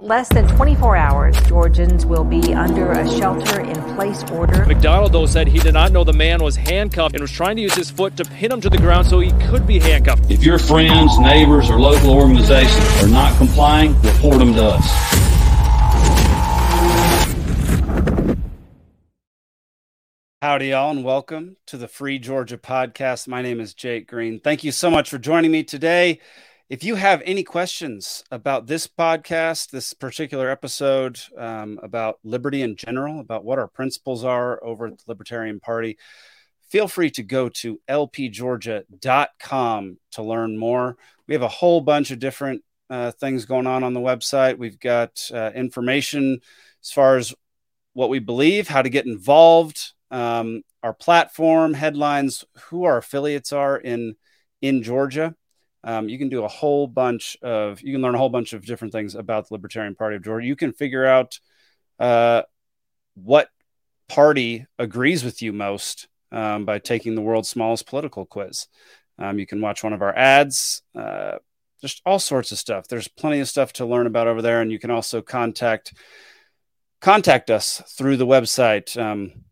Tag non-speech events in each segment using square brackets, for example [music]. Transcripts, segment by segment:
Less than 24 hours, Georgians will be under a shelter in place order. McDonald, though, said he did not know the man was handcuffed and was trying to use his foot to pin him to the ground so he could be handcuffed. If your friends, neighbors, or local organizations are not complying, report them to us. Howdy, y'all, and welcome to the Free Georgia podcast. My name is Jake Green. Thank you so much for joining me today. If you have any questions about this podcast, this particular episode, um, about liberty in general, about what our principles are over at the Libertarian Party, feel free to go to lpgeorgia.com to learn more. We have a whole bunch of different uh, things going on on the website. We've got uh, information as far as what we believe, how to get involved, um, our platform, headlines, who our affiliates are in in Georgia um, you can do a whole bunch of you can learn a whole bunch of different things about the libertarian party of georgia. You can figure out uh, what party agrees with you most um, by taking the world's smallest political quiz. Um, you can watch one of our ads uh, just all sorts of stuff. There's plenty of stuff to learn about over there and you can also contact contact us through the website. Um,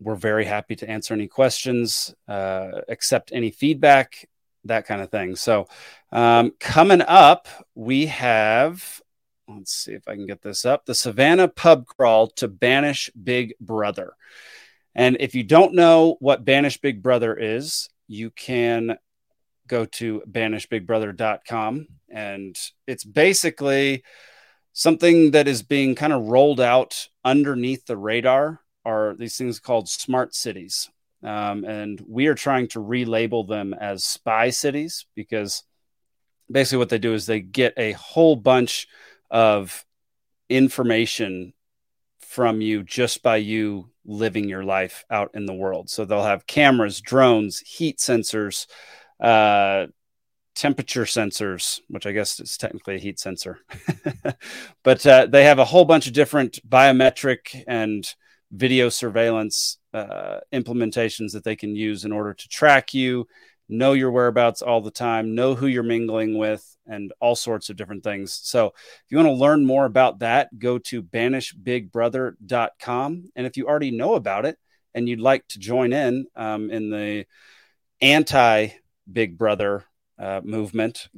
we're very happy to answer any questions uh, accept any feedback that kind of thing. So, um, coming up, we have, let's see if I can get this up the Savannah pub crawl to banish Big Brother. And if you don't know what Banish Big Brother is, you can go to banishbigbrother.com. And it's basically something that is being kind of rolled out underneath the radar are these things called smart cities. Um, and we are trying to relabel them as spy cities because basically what they do is they get a whole bunch of information from you just by you living your life out in the world. So they'll have cameras, drones, heat sensors, uh, temperature sensors, which I guess is technically a heat sensor. [laughs] but uh, they have a whole bunch of different biometric and video surveillance uh, implementations that they can use in order to track you, know your whereabouts all the time, know who you're mingling with, and all sorts of different things. So, if you want to learn more about that, go to banishbigbrother.com. And if you already know about it and you'd like to join in um, in the anti Big Brother uh, movement,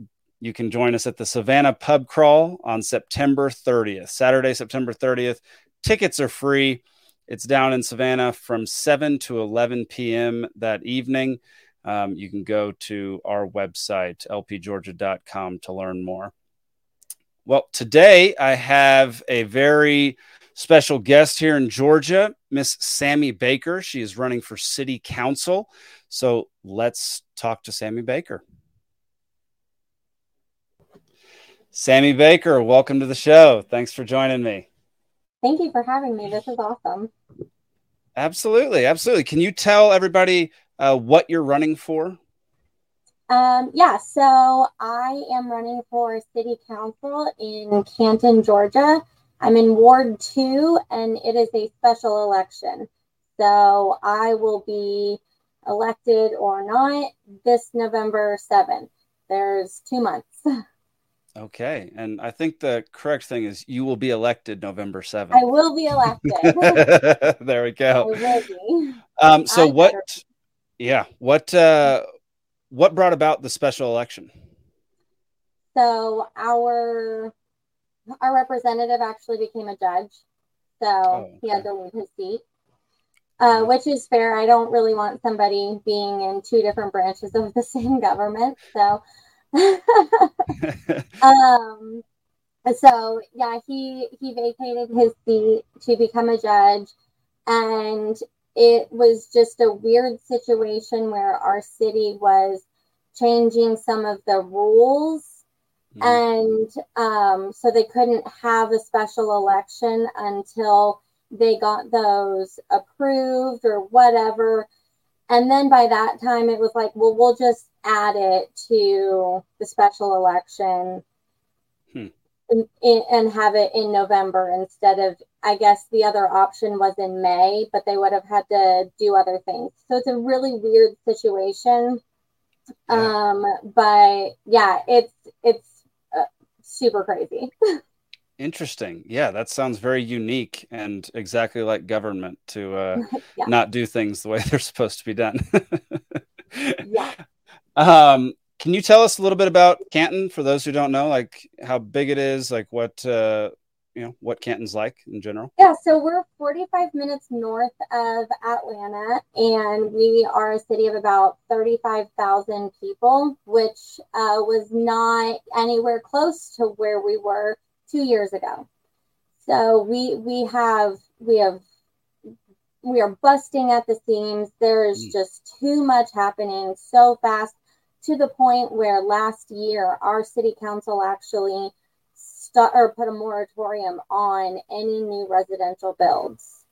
you can join us at the Savannah Pub Crawl on September 30th, Saturday, September 30th. Tickets are free. It's down in Savannah from 7 to 11 p.m. that evening. Um, you can go to our website, lpgeorgia.com, to learn more. Well, today I have a very special guest here in Georgia, Miss Sammy Baker. She is running for city council. So let's talk to Sammy Baker. Sammy Baker, welcome to the show. Thanks for joining me. Thank you for having me. This is awesome. Absolutely, absolutely. Can you tell everybody uh, what you're running for? Um, yeah, so I am running for city council in Canton, Georgia. I'm in Ward 2, and it is a special election. So I will be elected or not this November 7th. There's two months. [laughs] Okay. And I think the correct thing is you will be elected November 7th. [laughs] I will be elected. there we go. Um, so I what, better. yeah, what, uh, what brought about the special election? So our, our representative actually became a judge. So oh, okay. he had to leave his seat. Uh, which is fair. I don't really want somebody being in two different branches of the [laughs] same government. So [laughs] um, so yeah, he he vacated his seat to become a judge, and it was just a weird situation where our city was changing some of the rules. Mm-hmm. And um, so they couldn't have a special election until they got those approved or whatever. And then by that time, it was like, well, we'll just add it to the special election hmm. and, and have it in November instead of, I guess the other option was in May, but they would have had to do other things. So it's a really weird situation. Yeah. Um, but yeah, it's, it's uh, super crazy. [laughs] Interesting. Yeah, that sounds very unique and exactly like government to uh, [laughs] Yeah. not do things the way [laughs] they're supposed to be done. Yeah. [laughs] Um, can you tell us a little bit about Canton for those who don't know, like how big it is, like what uh, you know, what Canton's like in general? Yeah, so we're 45 minutes north of Atlanta, and we are a city of about 35,000 people, which uh, was not anywhere close to where we were two years ago. So we we have we have we are busting at the seams. There's Mm. just too much happening so fast to the point where last year our city council actually stu- or put a moratorium on any new residential builds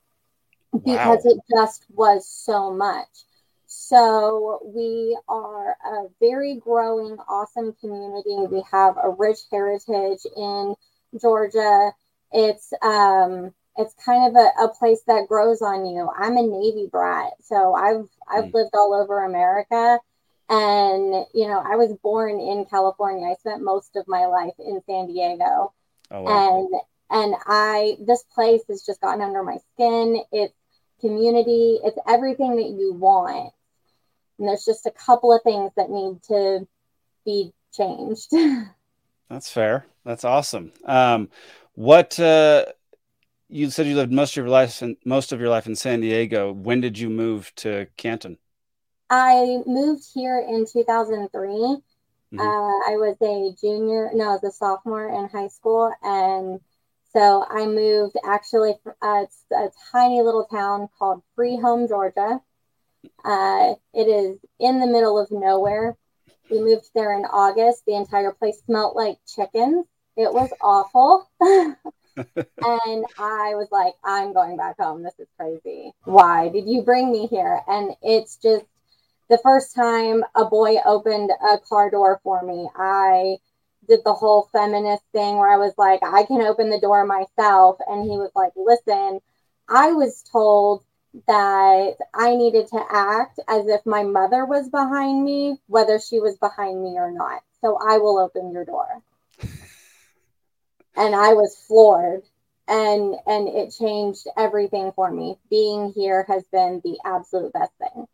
because it just was so much. So we are a very growing, awesome community. We have a rich heritage in Georgia. It's um it's kind of a, a place that grows on you. I'm a Navy brat, so I've I've Mm. lived all over America. And you know, I was born in California. I spent most of my life in San Diego Oh, wow. and and I this place has just gotten under my skin. It's community, it's everything that you want. And there's just a couple of things that need to be changed. [laughs] That's fair. That's awesome. Um, what uh, you said you lived most of your life in most of your life in San Diego. When did you move to Canton? I moved here in 2003. Mhm. Uh, I was a junior, no, I was a sophomore in high school. And so I moved actually, uh, it's a tiny little town called Free Home, Georgia. Uh, it is in the middle of nowhere. We moved there in August. The entire place smelled like chickens. It was awful. [laughs] [laughs] and I was like, I'm going back home. This is crazy. Why did you bring me here? And it's just the first time a boy opened a car door for me, I did the whole feminist thing where I was like, I can open the door myself. And he was like, Listen, I was told that I needed to act as if my mother was behind me, whether she was behind me or not. So I will open your door. And I was floored. And and it changed everything for me. Being here has been the absolute best thing.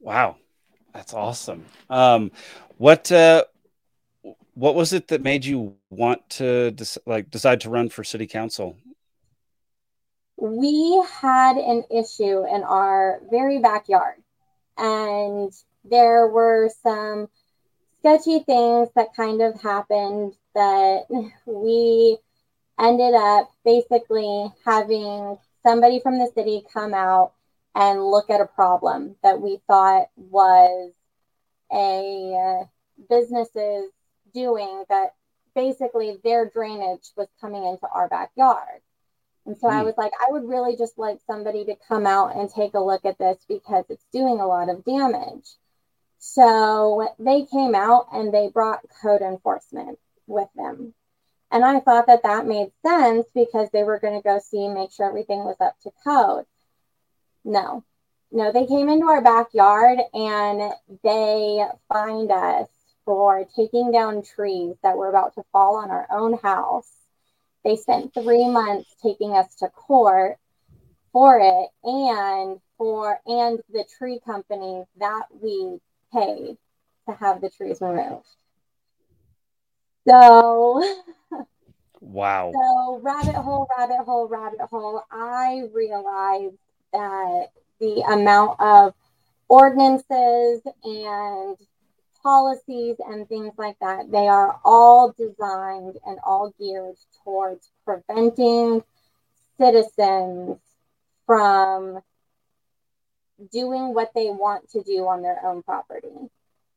Wow, that's awesome. Um, what uh, what was it that made you want to dec- like decide to run for city council? we had an issue in our very backyard and there were some sketchy things that kind of happened that we ended up basically having somebody from the city come out and look at a problem that we thought was a uh, businesses doing that basically their drainage was coming into our backyard and so I Hmm. was like, I would really just like somebody to come out and take a look at this because it's doing a lot of damage. So they came out and they brought code enforcement with them. And I thought that that made sense because they were going to go see, make sure everything was up to code. No, no, they came into our backyard and they fined us for taking down trees that were about to fall on our own house. They spent three months taking us to court for it and for and the tree company that we paid to have the trees removed. So Wow. so rabbit hole, rabbit hole, rabbit hole. I realized that the amount of ordinances and policies and things like that, they are all designed and all geared towards preventing citizens from doing what they want to do on their own property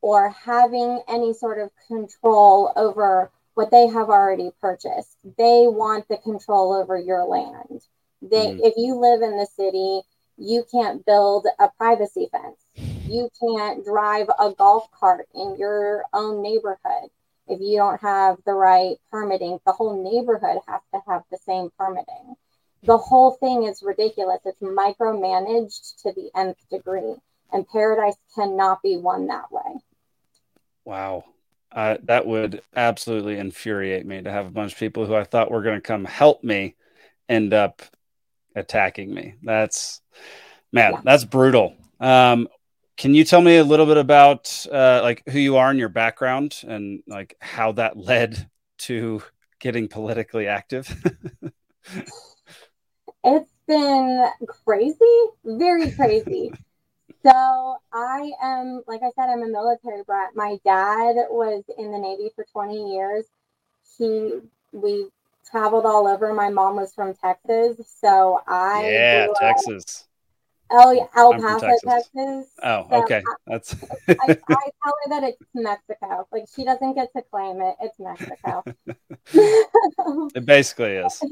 or having any sort of control over what they have already purchased. They want the control over your land. They Mhm. if you live in the city, you can't build a privacy fence. You can't drive a golf cart in your own neighborhood if you don't have the right permitting. The whole neighborhood has to have the same permitting. The whole thing is ridiculous. It's micromanaged to the nth degree, and paradise cannot be won that way. Wow. I, that would absolutely infuriate me to have a bunch of people who I thought were going to come help me end up attacking me. That's man, yeah. that's brutal. Um, can you tell me a little bit about uh, like who you are and your background and like how that [laughs] led to getting politically active? [laughs] it's been crazy, very crazy. So I am, like I said, I'm a military brat. My dad was in the Navy for 20 years. He, we traveled all over. My mom was from Texas, so I yeah, Texas. Oh yeah, El Paso, Texas. Texas. Oh, so okay. That's. I, I, [laughs] tell her that it's Mexico. Like she doesn't get to claim it. It's Mexico. [laughs] [laughs] it basically is.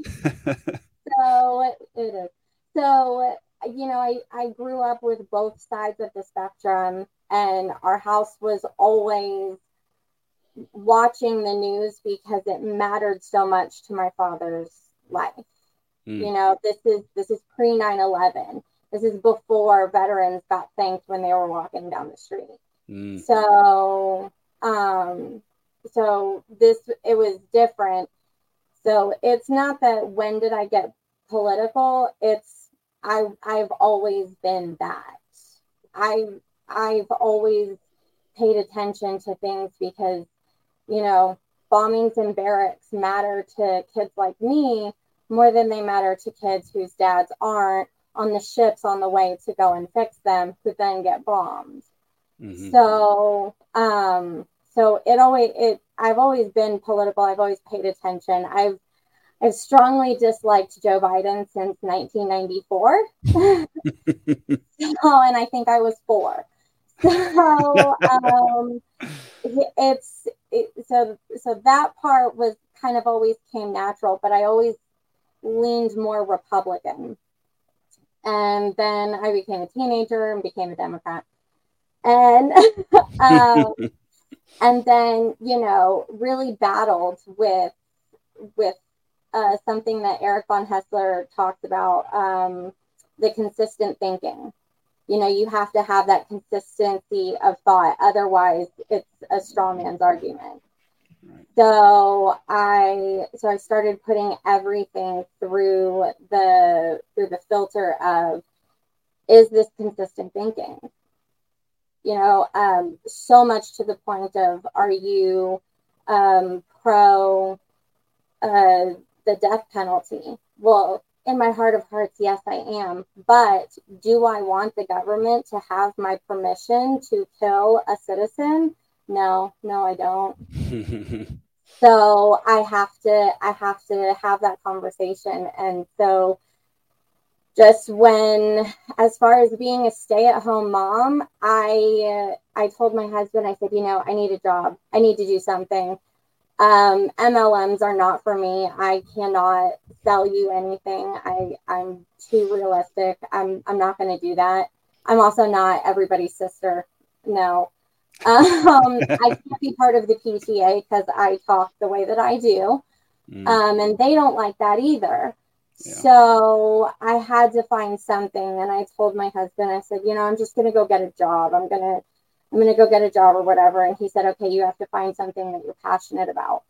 so it is. So you know, I I grew up with both sides of the spectrum, and our house was always watching the news because it mattered so much to my father's life. Mm. You know, this is this is pre 9/11 this is before veterans got thanked when they were walking down the street. Mm. So, um, so this it was different. So it's not that when did I get political? It's I I've always been that. I I've always paid attention to things because you know bombings in barracks matter to kids like me more than they matter to kids whose dads aren't on the ships on the way to go and fix them who then get bombed. Mm-hmm. So, um, so it always it I've always been political. I've always paid attention. I've I've strongly disliked Joe Biden since 1994. so, [laughs] and I think I was four. So um, it's it, so so that part was kind of always came natural, but I always leaned more Republican. And then I became a teenager and became a Democrat. And [laughs] um, [laughs] and then you know really battled with with uh, something that Eric Von Haessler talked about um, the consistent thinking. You know, you have to have that consistency of thought, otherwise, it's a strong man's argument. So I so I started putting everything through the through the filter of is this consistent thinking? You know, um, so much to the point of are you um, pro uh, the death penalty? Well, in my heart of hearts, yes, I am. But do I want the government to have my permission to kill a citizen? No, no, I don't. [laughs] so I have to, I have to have that conversation. And so, just when, as far as being a stay-at-home mom, I, uh, I told my husband, I said, you know, I need a job. I need to do something. Um, MLMs are not for me. I cannot sell you anything. I, I'm too realistic. I'm, I'm not going to do that. I'm also not everybody's sister. No, [laughs] um, I can't be part of the PTA because I talk the way that I do. Mm. Um, and they don't like that either. Yeah. So I had to find something. And I told my husband, I said, you know, I'm just going to go get a job. I'm going to, I'm going to go get a job or whatever. And he said, okay, you have to find something that you're passionate about.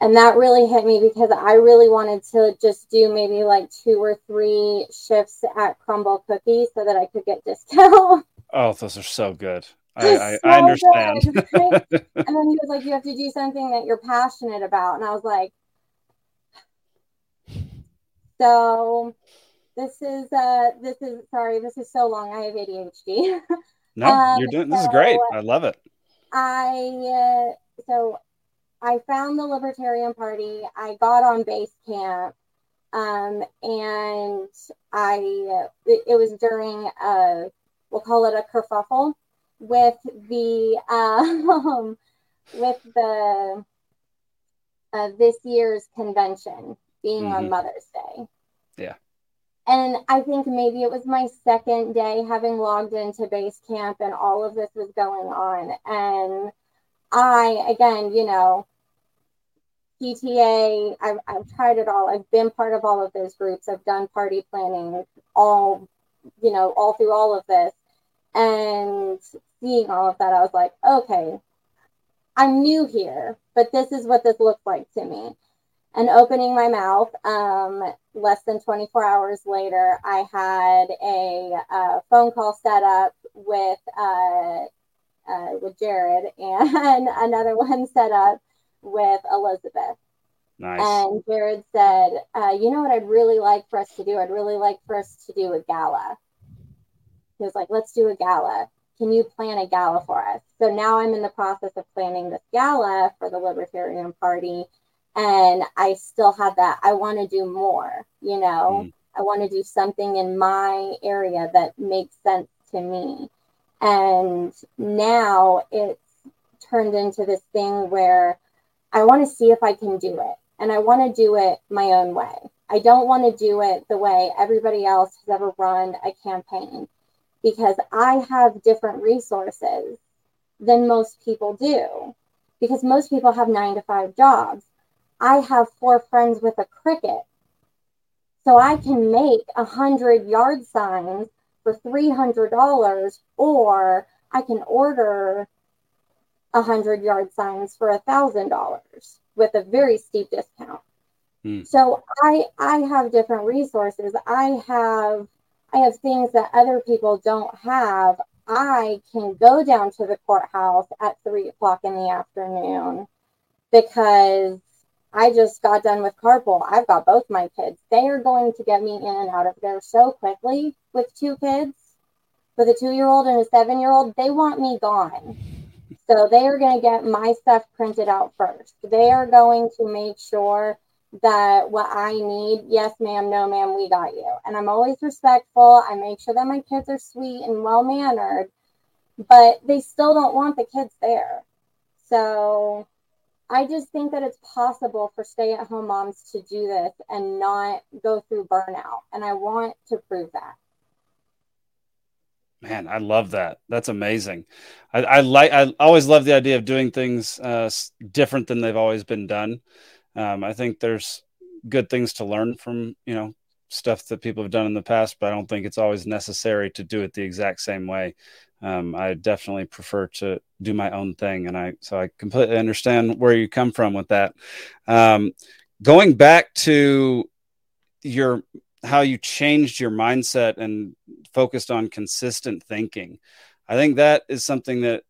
And that really hit me because I really wanted to just do maybe like two or three shifts at Crumbl Cookies so that I could get [laughs] discount. Oh, those are so good. [laughs] I, I, I understand. [laughs] and then he was like, "You have to do something that you're passionate about," and I was like, "So, this is uh, this is sorry, this is so long. I have ADHD." No, um, you're doing this so is great. I love it. I uh, so I found the Libertarian Party. I got on base camp, um, and I it, it was during a we'll call it a kerfuffle with the [laughs] um, with the uh, this year's convention being mm-hmm. on Mother's Day. Yeah. And I think maybe it was my second day having logged into base camp and all of this was going on. And I, again, you know, PTA, I've, I've tried it all. I've been part of all of those groups. I've done party planning all, you know, all through all of this. And seeing all of that, I was like, okay, I'm new here, but this is what this looks like to me. And opening my mouth, um, less than 24 hours later, I had a, a phone call set up with uh, uh, with Jared [laughs] and another one set up with Elizabeth. Nice. And Jared said, uh, "You know what? I'd really like for us to do. I'd really like for us to do a gala." He was like, "Let's do a gala. Can you plan a gala for us?" So now I'm in the process of planning this gala for the Libertarian Party, and I still have that. I want to do more. You know, mm. I want to do something in my area that makes sense to me. And now it's turned into this thing where I want to see if I can do it and I want to do it my own way. I don't want to do it the way everybody else has ever run a campaign because I have different resources than most people do. Because most people have nine to five jobs. I have four friends with a Cricut. So I can make a hundred yard signs for $300 or I can order a hundred yard signs for a thousand dollars with a very steep discount. Mm. So I I have different resources. I have I have things that other people don't have. I can go down to the courthouse at three o'clock in the afternoon because I just got done with carpool. I've got both my kids. They are going to get me in and out of there so quickly with two kids, with a two year old and a seven year old. They want me gone. So they are going to get my stuff printed out first. They are going to make sure that what I need, yes, ma'am, no, ma'am, we got you. And I'm always respectful. I make sure that my kids are sweet and well mannered, but they still don't want the kids there. So I just think that it's possible for stay at home moms to do this and not go through burnout. And I want to prove that. Man, I love that. That's amazing. I, I like. I always love the idea of doing things uh, different than they've always been done. Um, I think there's good things to learn from you know stuff that people have done in the past, but I don't think it's always necessary to do it the exact same way. Um, I definitely prefer to do my own thing, and I so I completely understand where you come from with that. Um, going back to your how you changed your mindset and focused on consistent thinking. I think that is something that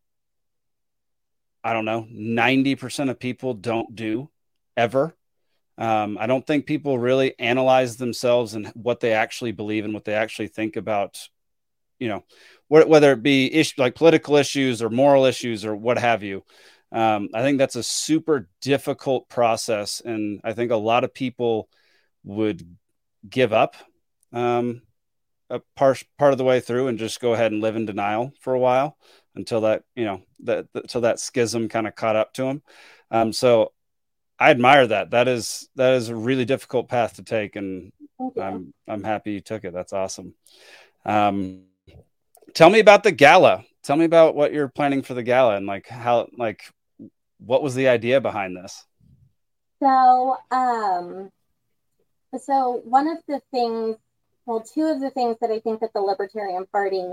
I don't know, 90% of people don't do ever. Um, I don't think people really analyze themselves and what they actually believe and what they actually think about, you know, whether it be issue, like political issues or moral issues or what have you. Um, I think that's a super difficult process. And I think a lot of people would give up um, a part part of the way through and just go ahead and live in denial for a while until that you know that until that schism kind of caught up to him. Um, so I admire that. That is that is a really difficult path to take, and I'm I'm happy you took it. That's awesome. Um, tell me about the gala. Tell me about what you're planning for the gala and like how like what was the idea behind this? So um so one of the things, well, two of the things that I think that the Libertarian Party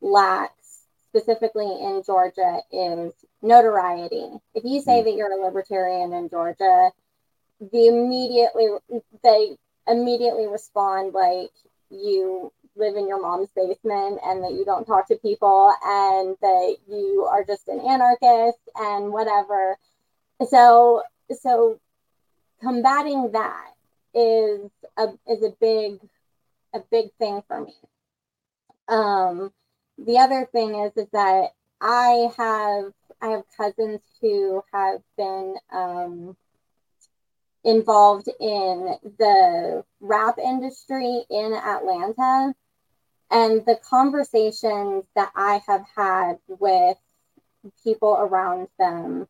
lacks specifically in Georgia is notoriety. If you say hmm. that you're a libertarian in Georgia, the immediately they immediately respond like you live in your mom's basement and that you don't talk to people and that you are just an anarchist and whatever. So so combating that is a is a big a big thing for me. Um, the other thing is is that I have I have cousins who have been um, involved in the rap industry in Atlanta, and the conversations that I have had with people around them,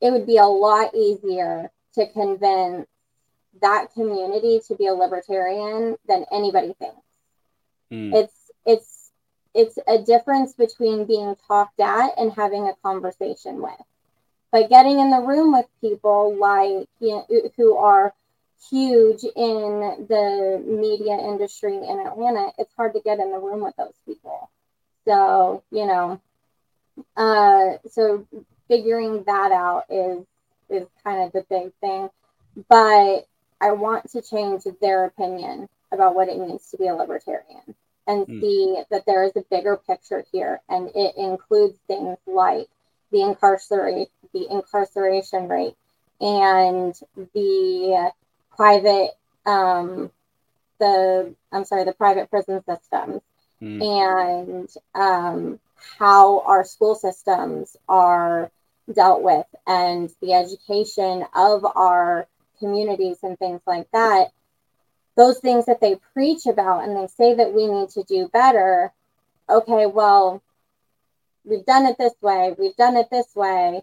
it would be a lot easier to convince that community to be a libertarian than anybody thinks. Mm. It's it's it's a difference between being talked at and having a conversation with. But getting in the room with people like you know, who are huge in the media industry in Atlanta, it's hard to get in the room with those people. So, you know, uh, so figuring that out is is kind of the big thing. But I want to change their opinion about what it means to be a libertarian and mm. see that there is a bigger picture here and it includes things like the incarcerate the incarceration rate and the private um the i'm sorry the private prison systems. Mm. and um how our school systems are dealt with and the education of our communities and things like that. Those things that they preach about and they say that we need to do better okay well we've done it this way we've done it this way.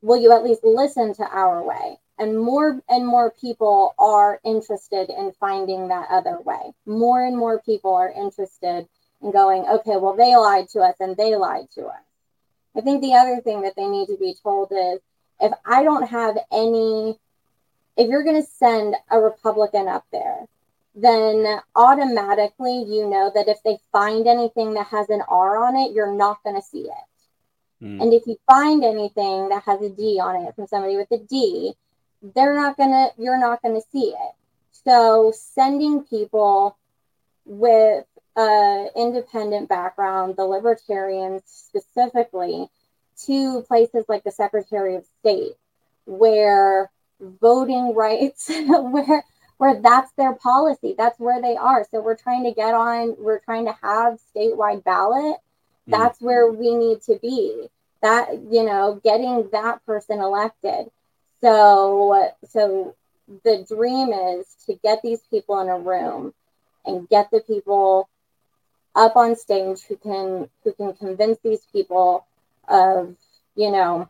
Will you at least listen to our way and more and more people are interested in finding that other way. More and more people are interested in going okay well they lied to us and they lied to us. I think the other thing that they need to be told is if i don't have any if you're going to send a republican up there then automatically you know that if they find anything that has an r on it you're not going to see it. Mm. And if you find anything that has a D on it from somebody with a D, they're not gonna you're not gonna see it. So sending people with a independent background, the libertarians specifically, to places like the Secretary of State, where voting rights, [laughs] where where that's their policy, that's where they are. So we're trying to get on, we're trying to have statewide ballot. Mm. That's mm. where we need to be that you know getting that person elected so so the dream is to get these people in a room and get the people up on stage who can who can convince these people of you know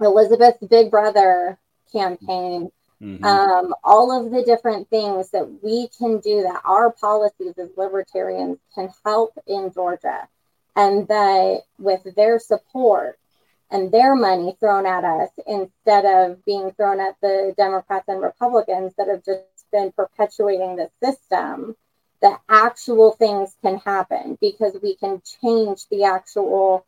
elizabeth's big brother campaign mm-hmm. um, all of the different things that we can do that our policies as libertarians can help in georgia and that with their support and their money thrown at us instead of being thrown at the Democrats and Republicans that have just been perpetuating the system, the actual things can happen because we can change the actual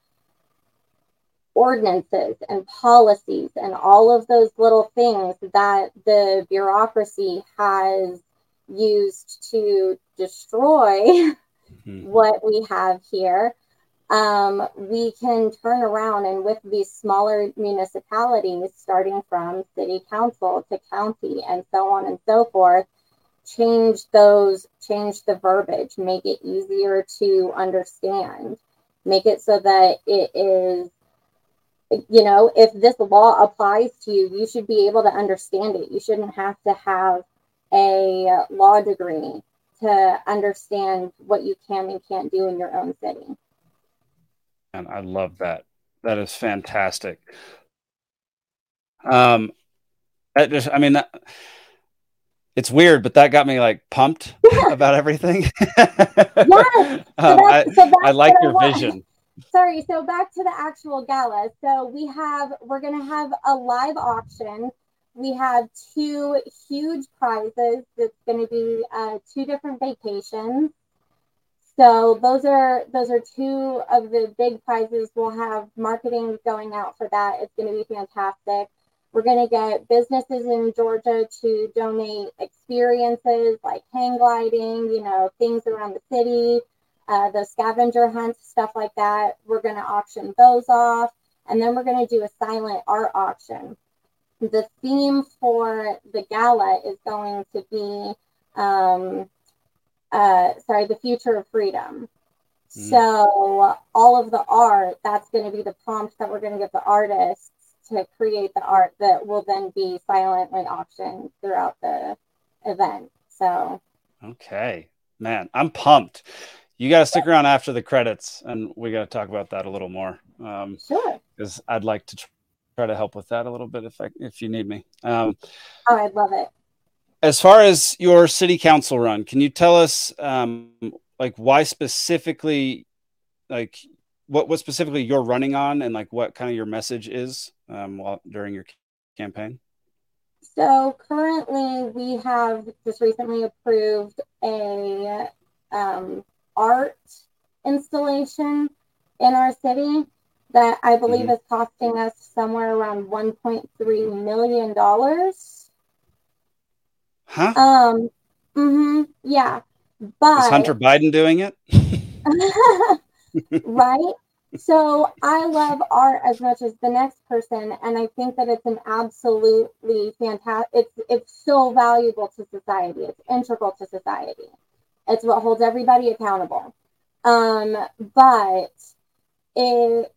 ordinances and policies and all of those little things that the bureaucracy has used to destroy [laughs] mm-hmm. what we have here um, we can turn around and with these smaller municipalities, starting from city council to county and so on and so forth, change those, change the verbiage, make it easier to understand, make it so that it is, you know, if this law applies to you, you should be able to understand it. You shouldn't have to have a law degree to understand what you can and can't do in your own city. And I love that. That is fantastic. Um, that just, I mean, that, it's weird, but that got me like pumped [laughs] about everything. [laughs] um, so I, so I like your vision. Sorry. So back to the actual gala. So we have, we're going to have a live auction. We have two huge prizes. It's going to be uh, two different vacations. So those are those are two of the big prizes. We'll have marketing going out for that. It's going to be fantastic. We're going to get businesses in Georgia to donate experiences like hang gliding, you know, things around the city, uh, the scavenger hunts, stuff like that. We're going to auction those off. And then we're going to do a silent art auction. The theme for the gala is going to be um, uh, sorry, the future of freedom. Mm. So all of the art, that's going to be the prompt that we're going to get the artists to create the art that will then be silently auctioned throughout the event. So okay, man, I'm pumped. You got to stick around after the credits, and we got to talk about that a little more. Um, sure. Because I'd like to try to help with that a little bit if I, if you need me. Um, oh, I'd love it as far as your city council run, can you tell us um, like why specifically, like what what specifically you're running on, and like what kind of your message is um, while during your campaign? So currently, we have just recently approved a um, art installation in our city that I believe mm-hmm. is costing us somewhere around 1.3 million dollars. Huh? Um. Mm-hmm, yeah. But is Hunter Biden doing it? [laughs] [laughs] right. So I love art as much as the next person, and I think that it's an absolutely fantastic. It's it's so valuable to society. It's integral to society. It's what holds everybody accountable. Um, but it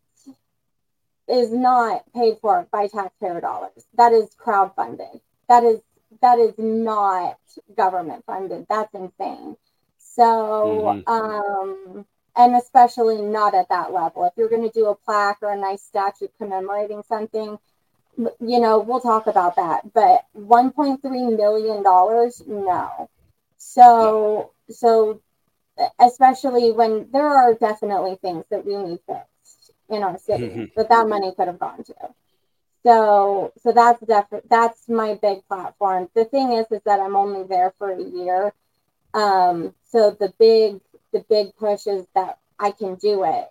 is not paid for by taxpayer dollars. That is crowdfunded. That is that is not government funded. That's insane. So, mm-hmm. um, and especially not at that level. If you're going to do a plaque or a nice statue commemorating something, you know, we'll talk about that. But 1.3 million dollars, no. So, so especially when there are definitely things that we need fixed in our city mm-hmm. that that money could have gone to. So, so that's definitely that's my big platform. The thing is, is that I'm only there for a year. Um, so the big, the big push is that I can do it,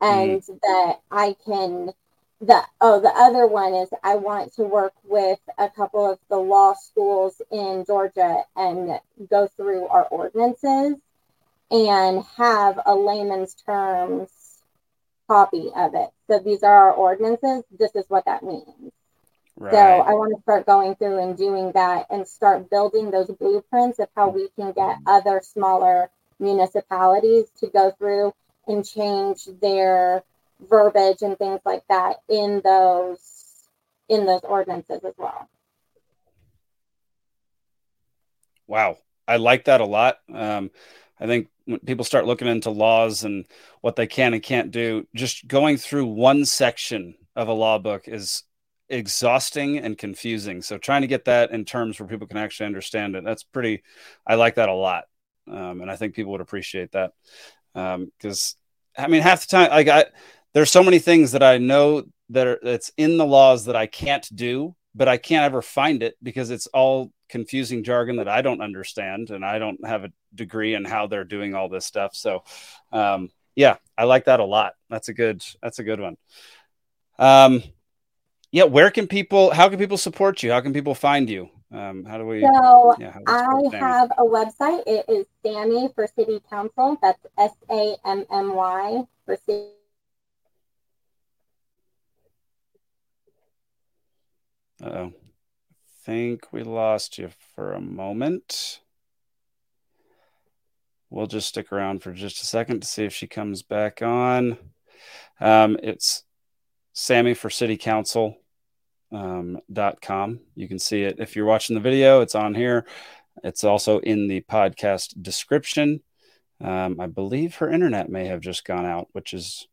and mm. that I can. The oh, the other one is I want to work with a couple of the law schools in Georgia and go through our ordinances and have a layman's terms copy of it. So these are our ordinances. This is what that means. Right. So I want to start going through and doing that and start building those blueprints of how we can get other smaller municipalities to go through and change their verbiage and things like that in those in those ordinances as well. Wow, I like that a lot. Um, I think when people start looking into laws and what they can and can't do, just going through one section of a law book is exhausting and confusing. So trying to get that in terms where people can actually understand it, that's pretty. I like that a lot, um, and I think people would appreciate that because um, I mean half the time, like I, there's so many things that I know that are that's in the laws that I can't do, but I can't ever find it because it's all confusing jargon that I don't understand, and I don't have a degree in how they're doing all this stuff. So, um, yeah, I like that a lot. That's a good. That's a good one. Um, yeah, where can people? How can people support you? How can people find you? Um, how do we? So yeah, I have a website. It is Sammy for City Council. That's S A M M Y for City. Oh, I think we lost you for a moment. We'll just stick around for just a second to see if she comes back on. Um, it's Sammy for City Council um, dot com. You can see it if you're watching the video. It's on here. It's also in the podcast description. Um, I believe her internet may have just gone out, which is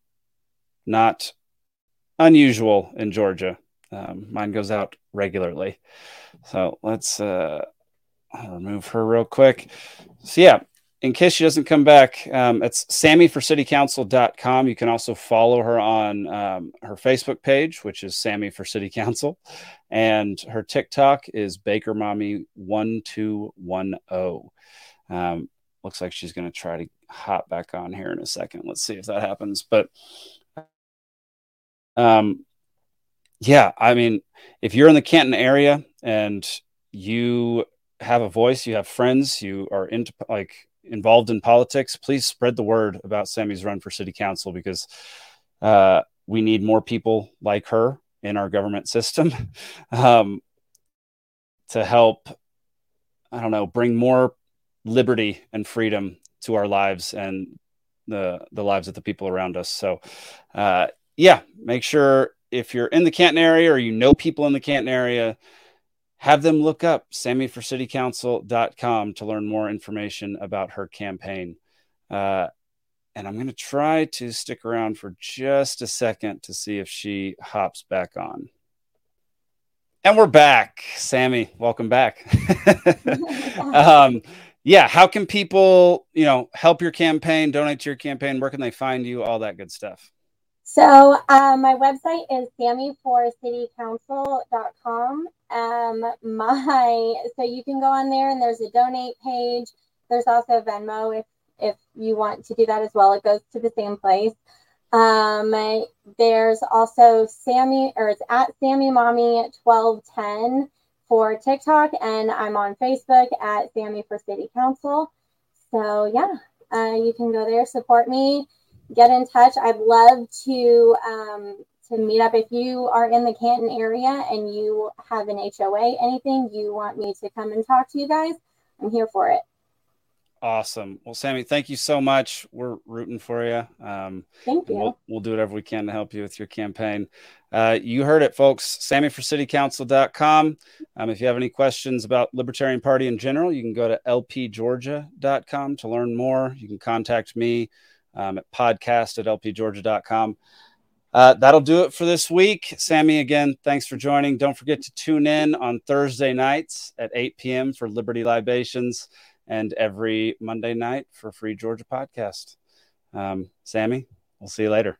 not unusual in Georgia. Um, mine goes out regularly. So let's uh, remove her real quick. So, yeah, in case she doesn't come back, um, it's sammyforcitycouncil.com. You can also follow her on um, her Facebook page, which is Sammy for City Council. And her TikTok is Baker Mommy 1210. Um, looks like she's going to try to hop back on here in a second. Let's see if that happens. But um, yeah, I mean, if you're in the Canton area and you have a voice, you have friends, you are into like involved in politics, please spread the word about Sammy's run for city council because uh, we need more people like her in our government system [laughs] um, to help. I don't know, bring more liberty and freedom to our lives and the the lives of the people around us. So, uh, yeah, make sure if you're in the Canton area or you know people in the Canton area, have them look up sammyforcitycouncil.com to learn more information about her campaign. Uh, and I'm going to try to stick around for just a second to see if she hops back on. And we're back. Sammy, welcome back. [laughs] um, yeah, how can people, you know, help your campaign, donate to your campaign? Where can they find you? All that good stuff. So um, my website is sammyforcitycouncil.com. Um, my so you can go on there and there's a donate page. There's also Venmo if if you want to do that as well. It goes to the same place. Um, there's also Sammy, or it's at Sammy Mommy 1210 for TikTok, and I'm on Facebook at Sammy for City Council. So yeah, uh, you can go there, support me, get in touch. I'd love to um, to meet up if you are in the Canton area and you have an HOA, anything you want me to come and talk to you guys. I'm here for it. Awesome. Well, Sammy, thank you so much. We're rooting for you. Um, thank you. We'll, we'll, do whatever we can to help you with your campaign. Uh, you heard it, folks. Sammy for SammyForCityCouncil.com. Um, if you have any questions about Libertarian Party in general, you can go to lpgeorgia.com to learn more. You can contact me um, at podcast at lpgeorgia.com. Uh, that'll do it for this week. Sammy, again, thanks for joining. Don't forget to tune in on Thursday nights at 8 p.m. for Liberty Libations and every Monday night for Free Georgia Podcast. Um, Sammy, we'll see you later.